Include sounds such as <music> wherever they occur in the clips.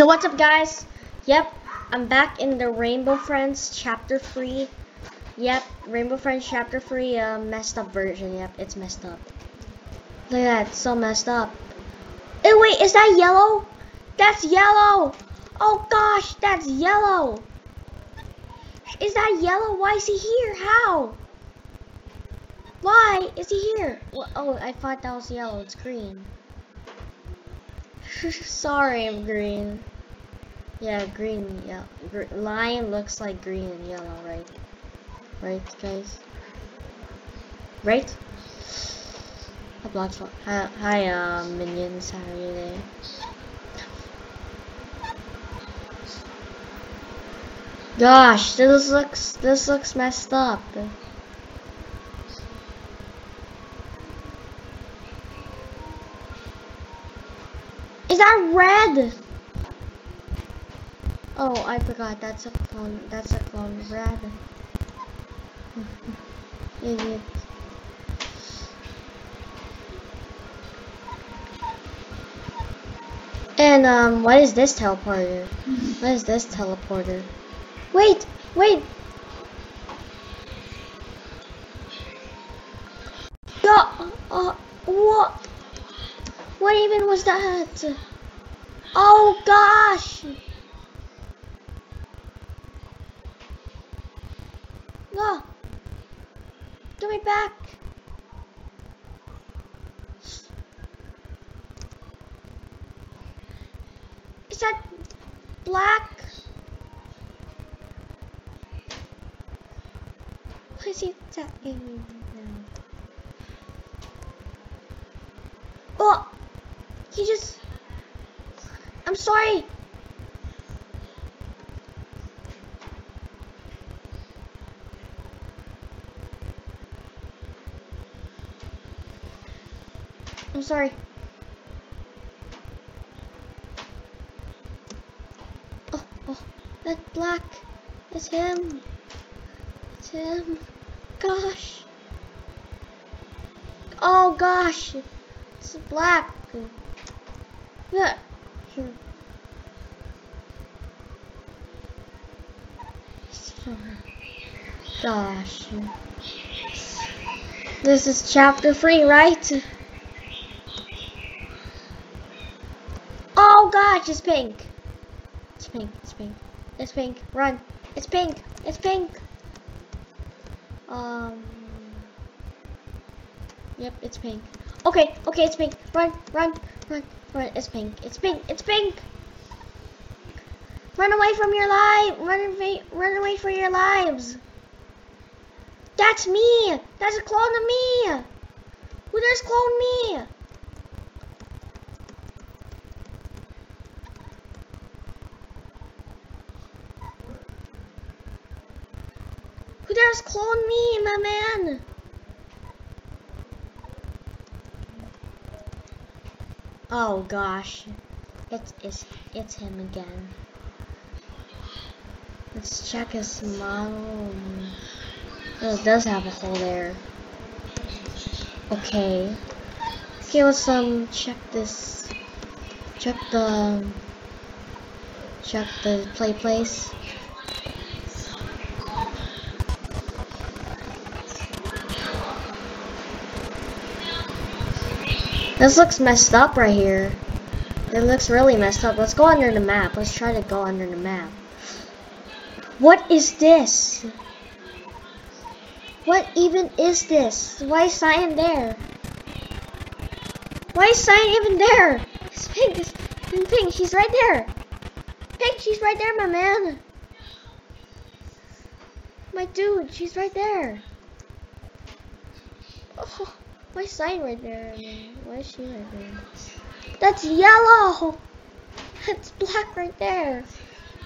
So what's up guys? Yep, I'm back in the Rainbow Friends chapter 3. Yep, Rainbow Friends chapter 3 uh, messed up version. Yep, it's messed up. Look at that, so messed up. Oh wait, is that yellow? That's yellow! Oh gosh, that's yellow! Is that yellow? Why is he here? How? Why is he here? Oh, I thought that was yellow. It's green. <laughs> Sorry, I'm green. Yeah, green, yeah. Gr lion looks like green and yellow, right? Right, guys? Right? I blocked one. Hi, hi uh, minions. How are you there? Gosh, this looks this looks messed up. Is that red? Oh, I forgot. That's a clone. That's a clone red. <laughs> Idiot. And um, what is this teleporter? What is this teleporter? Wait, wait. Uh, what? What even was that? Oh gosh! No! Give me back! Is that black? What is he attacking me now? Oh! He just... I'm sorry! Sorry. Oh, oh, that black. It's him. It's him. Gosh. Oh gosh. It's black. Here. Gosh. This is chapter 3, right? Gosh, it's pink. It's pink, it's pink. It's pink. Run. It's pink. It's pink. Um Yep, it's pink. Okay, okay, it's pink. Run, run, run, run. It's pink. It's pink. It's pink. Run away from your life. Run away, run away for your lives. That's me. That's a clone of me. Who does clone me? Clone me, my man? Oh gosh, it's it's it's him again. Let's check his model. Oh, it does have a hole there. Okay. Okay, let's um check this. Check the check the play place. This looks messed up right here. It looks really messed up. Let's go under the map. Let's try to go under the map. What is this? What even is this? Why is Cyan there? Why is Cyan even there? It's Pink. It's Pink. She's right there. Pink, she's right there, my man. My dude, she's right there. Oh. Is sign right there? I mean, why is she right there? That's yellow! That's black right there.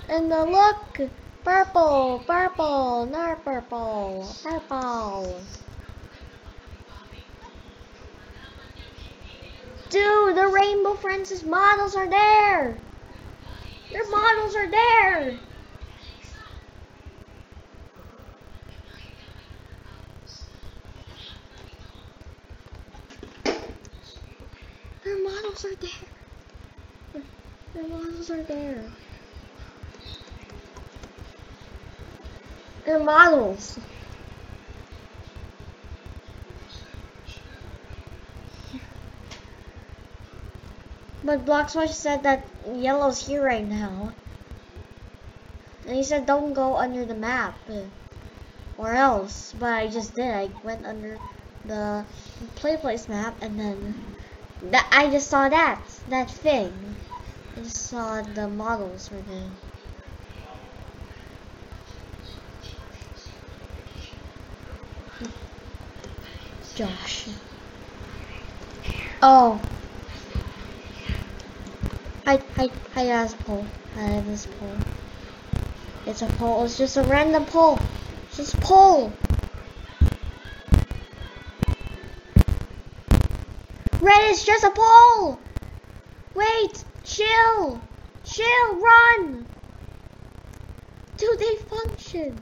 And the look! Purple! Purple! Not purple! Purple! Dude, the Rainbow Friends' models are there! Their models are there! Models are there. The models are there. They're models. But Bloxwatch said that yellow's here right now. And he said don't go under the map. Uh, or else. But I just did. I went under the play place map and then that I just saw that. That thing. I just saw the models right there. Josh. Oh. I I I has a pole. I have this pole. It's a pole. It's just a random pole. It's just a Red is just a pole. Wait. Chill. Chill. Run. Do they function?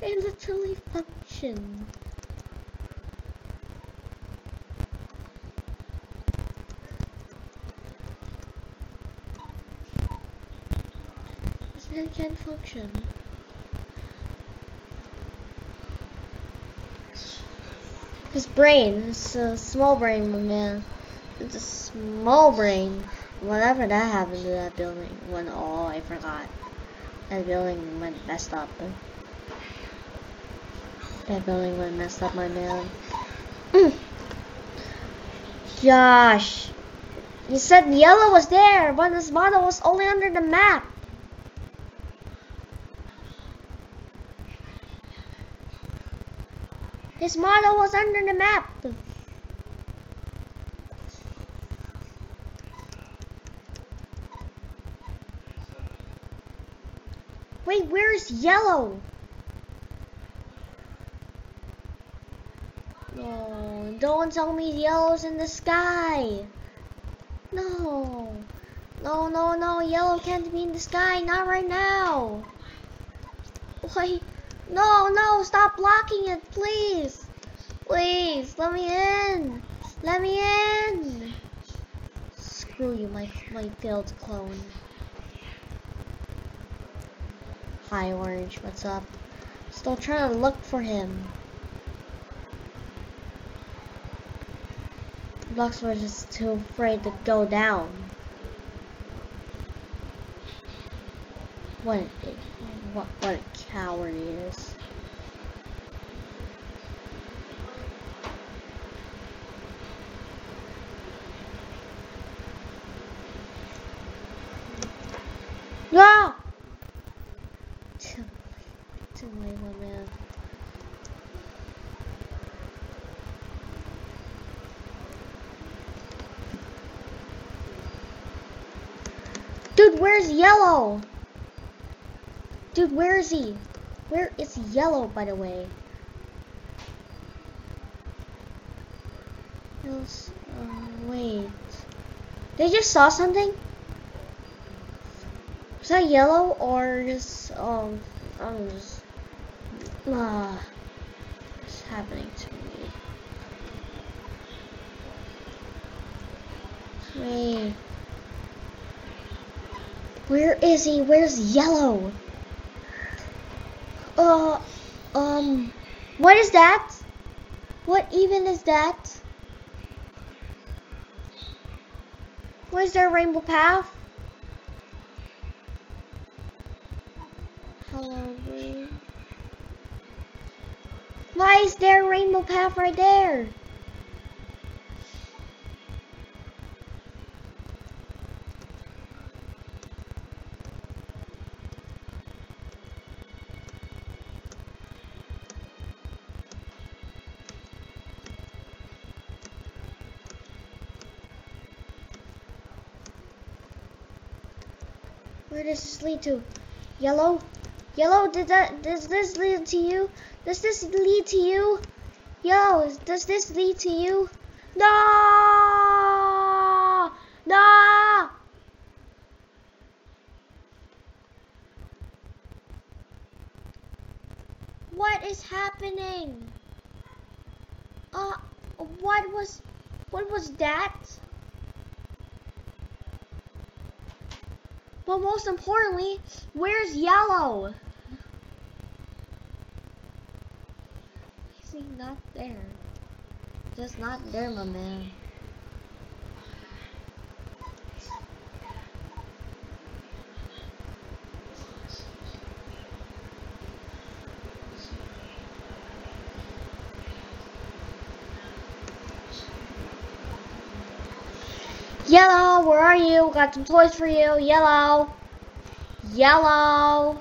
They literally function. It can function. His brain, it's a small brain, man. It's a small brain. Whatever that happened to that building when oh I forgot. That building went messed up. That building went messed up, my man. Mm. Josh, you said yellow was there, but this model was only under the map. His model was under the map. Wait, where's yellow? No, don't tell me yellow's in the sky. No. No, no, no, yellow can't be in the sky, not right now. Wait. No, no, stop blocking it, please. Please, let me in. Let me in. Screw you, my, my failed clone. Hi, Orange, what's up? Still trying to look for him. Bloxwatch is too afraid to go down. What, what, what coward he is. No! My man. Dude, where's yellow? Dude, where is he? Where is yellow, by the way? Uh, wait. They just saw something? Is that yellow or just, um, I'm just, ah, uh, what's happening to me? Wait. Where is he? Where's yellow? Uh, um, what is that? What even is that? Where's there a rainbow path? Hello, Why is there a rainbow path right there? Does this lead to? Yellow? Yellow, did that, does this lead to you? Does this lead to you? Yo, does this lead to you? No! No! What is happening? Uh, what was, what was that? But most importantly, where's yellow? Is he not there? Just not there, my man. Yellow, where are you? Got some toys for you. Yellow. Yellow.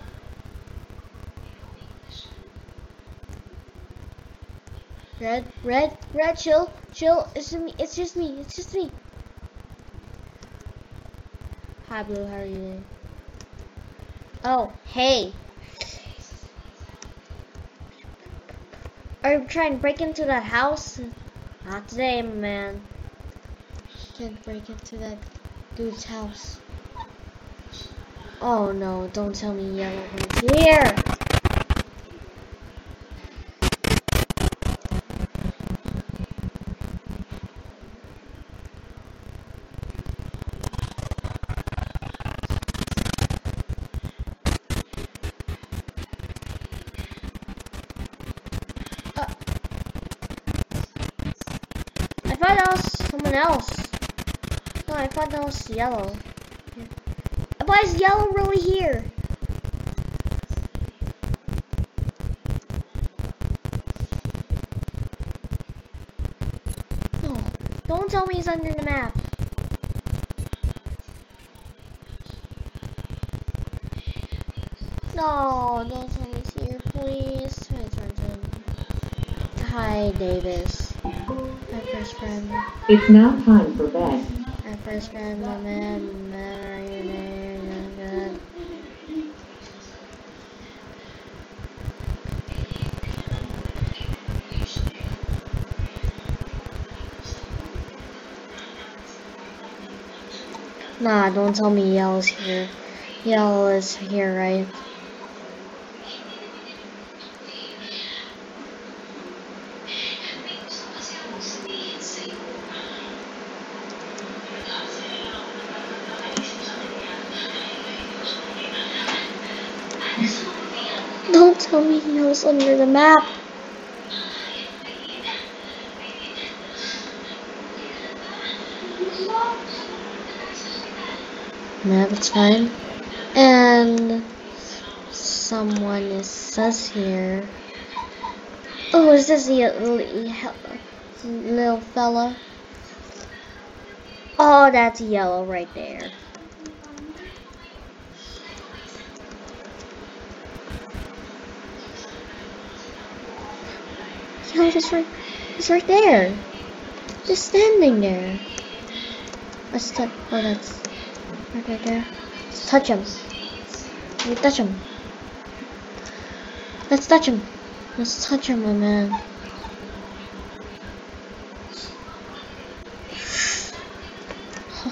Red, red, red, chill, chill. It's just me. It's just me. It's just me. Hi, Blue. How are you doing? Oh, hey. Are you trying to break into that house? Not today, man. Can't break into that dude's house. Oh no, don't tell me yellow one's here! Uh, I thought that was someone else. No, I thought that was yellow. Why is yellow really here? No, don't tell me he's under the map. No, don't tell me he's here, please. Hi, Trenton. Hi, Davis. My first friend. It's now time for bed. First friend, my man, man, are you there? You're good. Nah, don't tell me Yellow's here. Yell is here, right? Don't tell under the map. No, that's fine. And someone is sus here. Oh, is this the little fella? Oh, that's yellow right there. Yellow is right, it's right there. Just standing there. Let's touch. Oh, that's right, there. Let's touch him. Let me touch him. Let's touch him. Let's touch him, my man.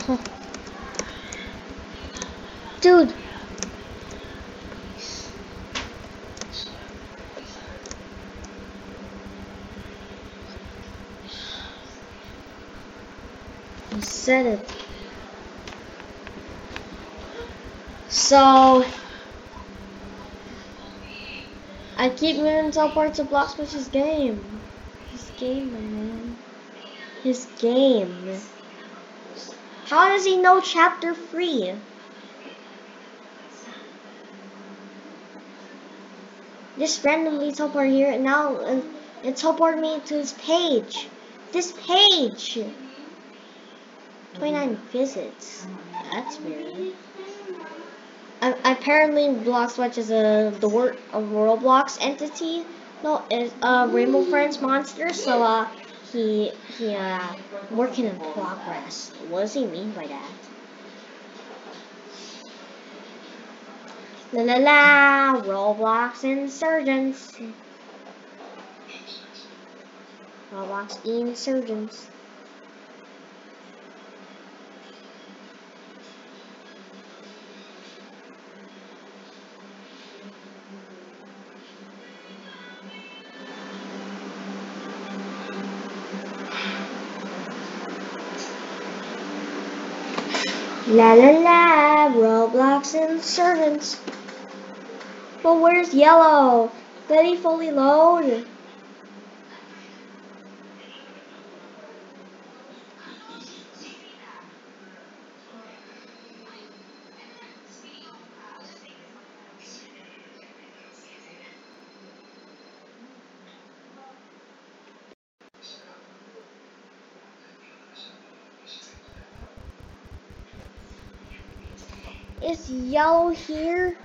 <laughs> Dude. You said it. So I keep moving to parts of Bloxwatch's game. His game, my man. His game. How does he know chapter three? Just randomly teleport here and now uh, it teleported me to this page. This page. 29 visits. That's weird. A- apparently, Bloxwatch is a the word a Roblox entity. No, is a Rainbow Friends monster. So uh, he he uh working in progress. What does he mean by that? La la la, Roblox insurgents. Roblox insurgents. La la la, Roblox and servants. But where's yellow? Let fully load. Is yellow here?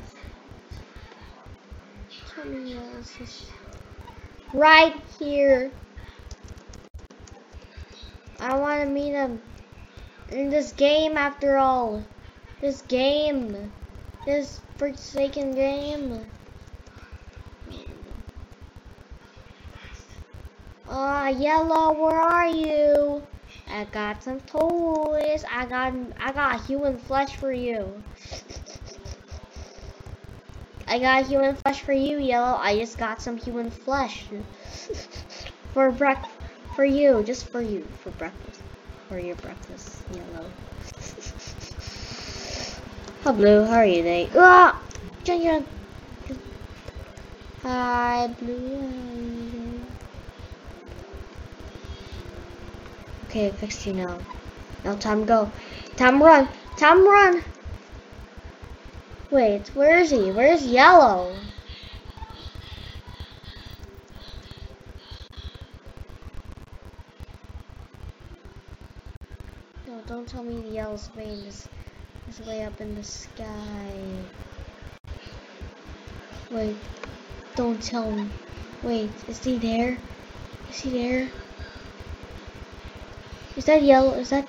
It's right here. I want to meet him in this game after all. This game. This forsaken game. Ah, uh, yellow, where are you? I got some toys. I got I got human flesh for you. I got human flesh for you, Yellow. I just got some human flesh <laughs> for break for you, just for you, for breakfast, for your breakfast, Yellow. <laughs> How Blue? How are you today? Ah, Hi, Blue. Okay, I fixed you now. Now time go. Time run. Time run. Wait, where is he? Where's yellow? No, don't tell me the yellow's this is way up in the sky. Wait, don't tell me. Wait, is he there? Is he there? Is that yellow? Is that...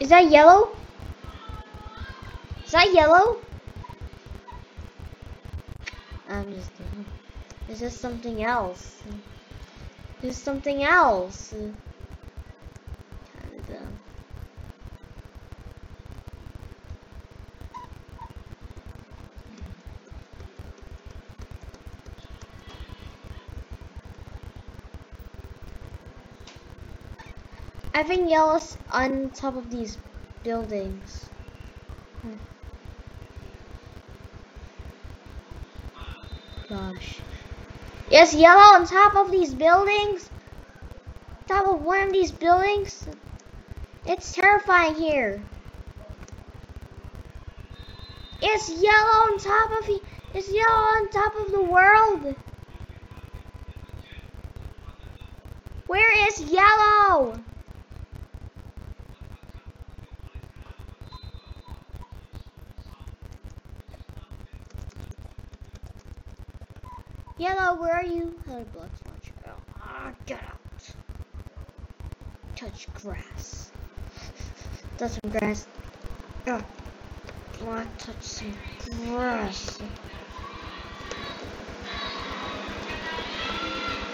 Is that yellow? Is that yellow? I'm just. Is this something else? Is something else? Think yellow's on top of these buildings. Gosh. Yes, yellow on top of these buildings. Top of one of these buildings. It's terrifying here. It's yellow on top of it's yellow on top of the world. Where is yellow? Yellow, where are you? Hello, blood. Oh, ah, get out. Touch grass. <laughs> Touch some grass. Oh, want to touch some grass.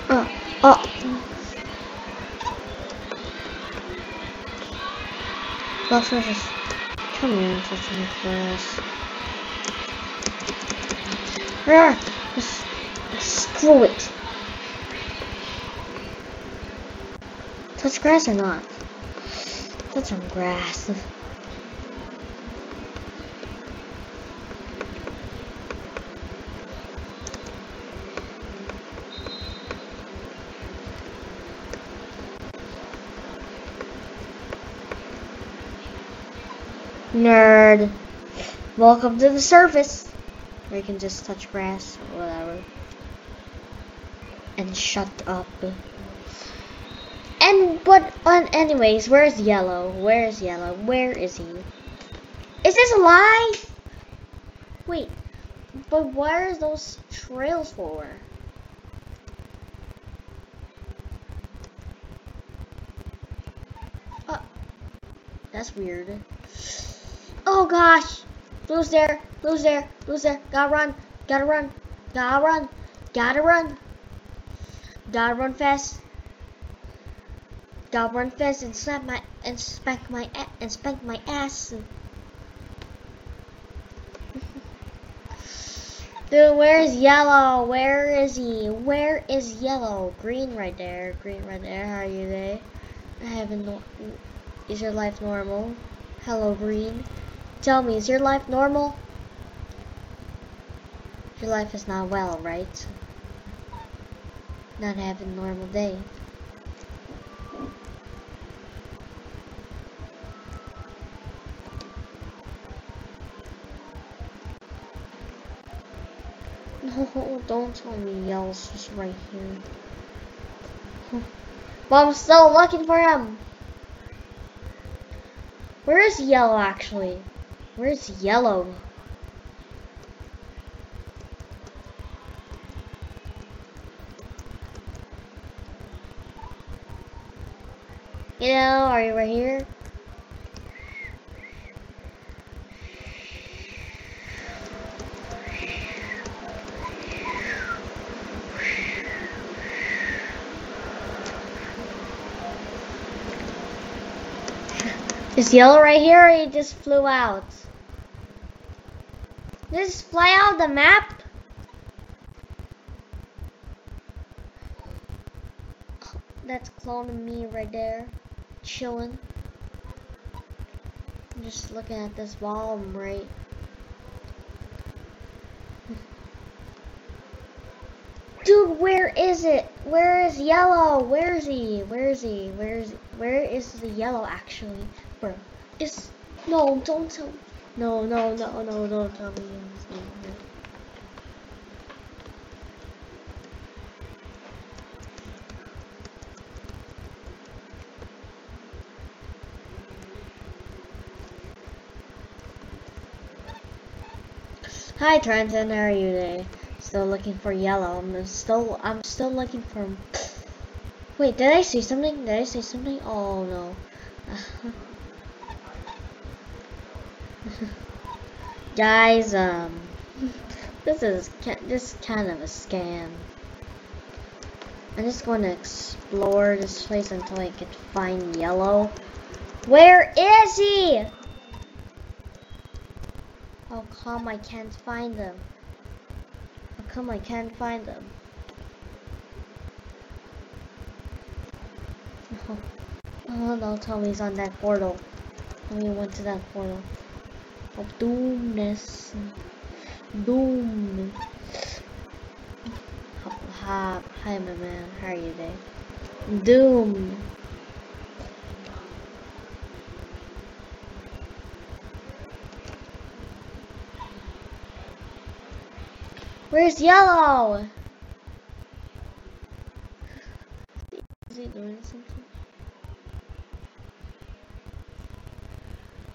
Oh, oh. Blood surface. Come here and touch some grass. Ah, Screw it. Touch grass or not? Touch some grass. Nerd. Welcome to the surface. Or you can just touch grass and shut up. And but on anyways, where's yellow? Where's yellow? Where is he? Is this a lie? Wait, but what are those trails for? Uh, that's weird. Oh gosh! Blue's there, blue's there, blue's there. Gotta run, gotta run, gotta run, gotta run. Fast. Gotta run fast and slap my and spank my and spank my ass. <laughs> Dude, where's yellow? Where is he? Where is yellow? Green right there. Green right there. How are you there? I haven't no Is your life normal? Hello, green. Tell me, is your life normal? Your life is not well, right? Not having a normal day. No, don't tell me Yellow's just right here. But I'm still looking for him. Where is Yellow actually? Where's Yellow? You know, are you right here? Is yellow right here or he just flew out? Just fly out the map? That's cloning me right there. Chilling. I'm just looking at this I'm right. Dude, where is it? Where is yellow? Where is he? Where is he? Where is where is the yellow actually? Bro, it's no, don't tell No, no, no, no, don't tell me. Hi Trenton, how are you today? Still looking for yellow. I'm still I'm still looking for Wait, did I see something? Did I say something? Oh no. <laughs> Guys, um <laughs> this is this kind of a scam. I'm just going to explore this place until I can find yellow. Where is he? How come I can't find them? How come I can't find them? Oh, <laughs> oh no, he's on that portal. Me went to that portal. Of doomness. Doom. Hi, hi, my man. How are you today? Doom. Where's yellow?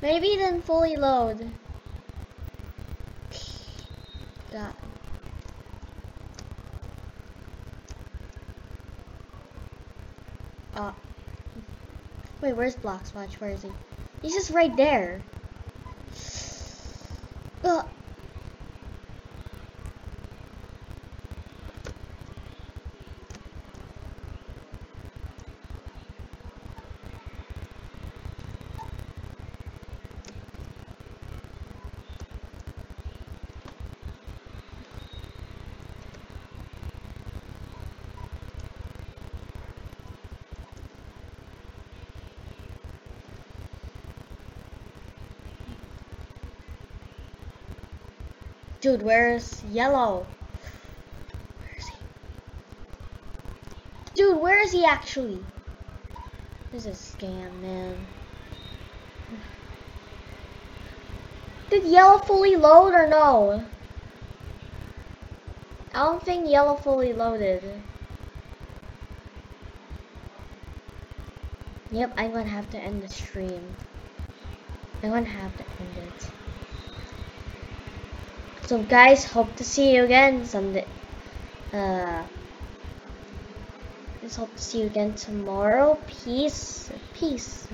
Maybe he didn't fully load. Got Uh, wait, where's Bloxwatch? Where is he? He's just right there. Uh, Dude, where's yellow? Where is he? Dude, where is he actually? This is a scam, man. Did yellow fully load or no? I don't think yellow fully loaded. Yep, I'm gonna have to end the stream. I'm gonna have to end it. So guys, hope to see you again someday. Uh, just hope to see you again tomorrow. Peace. Peace.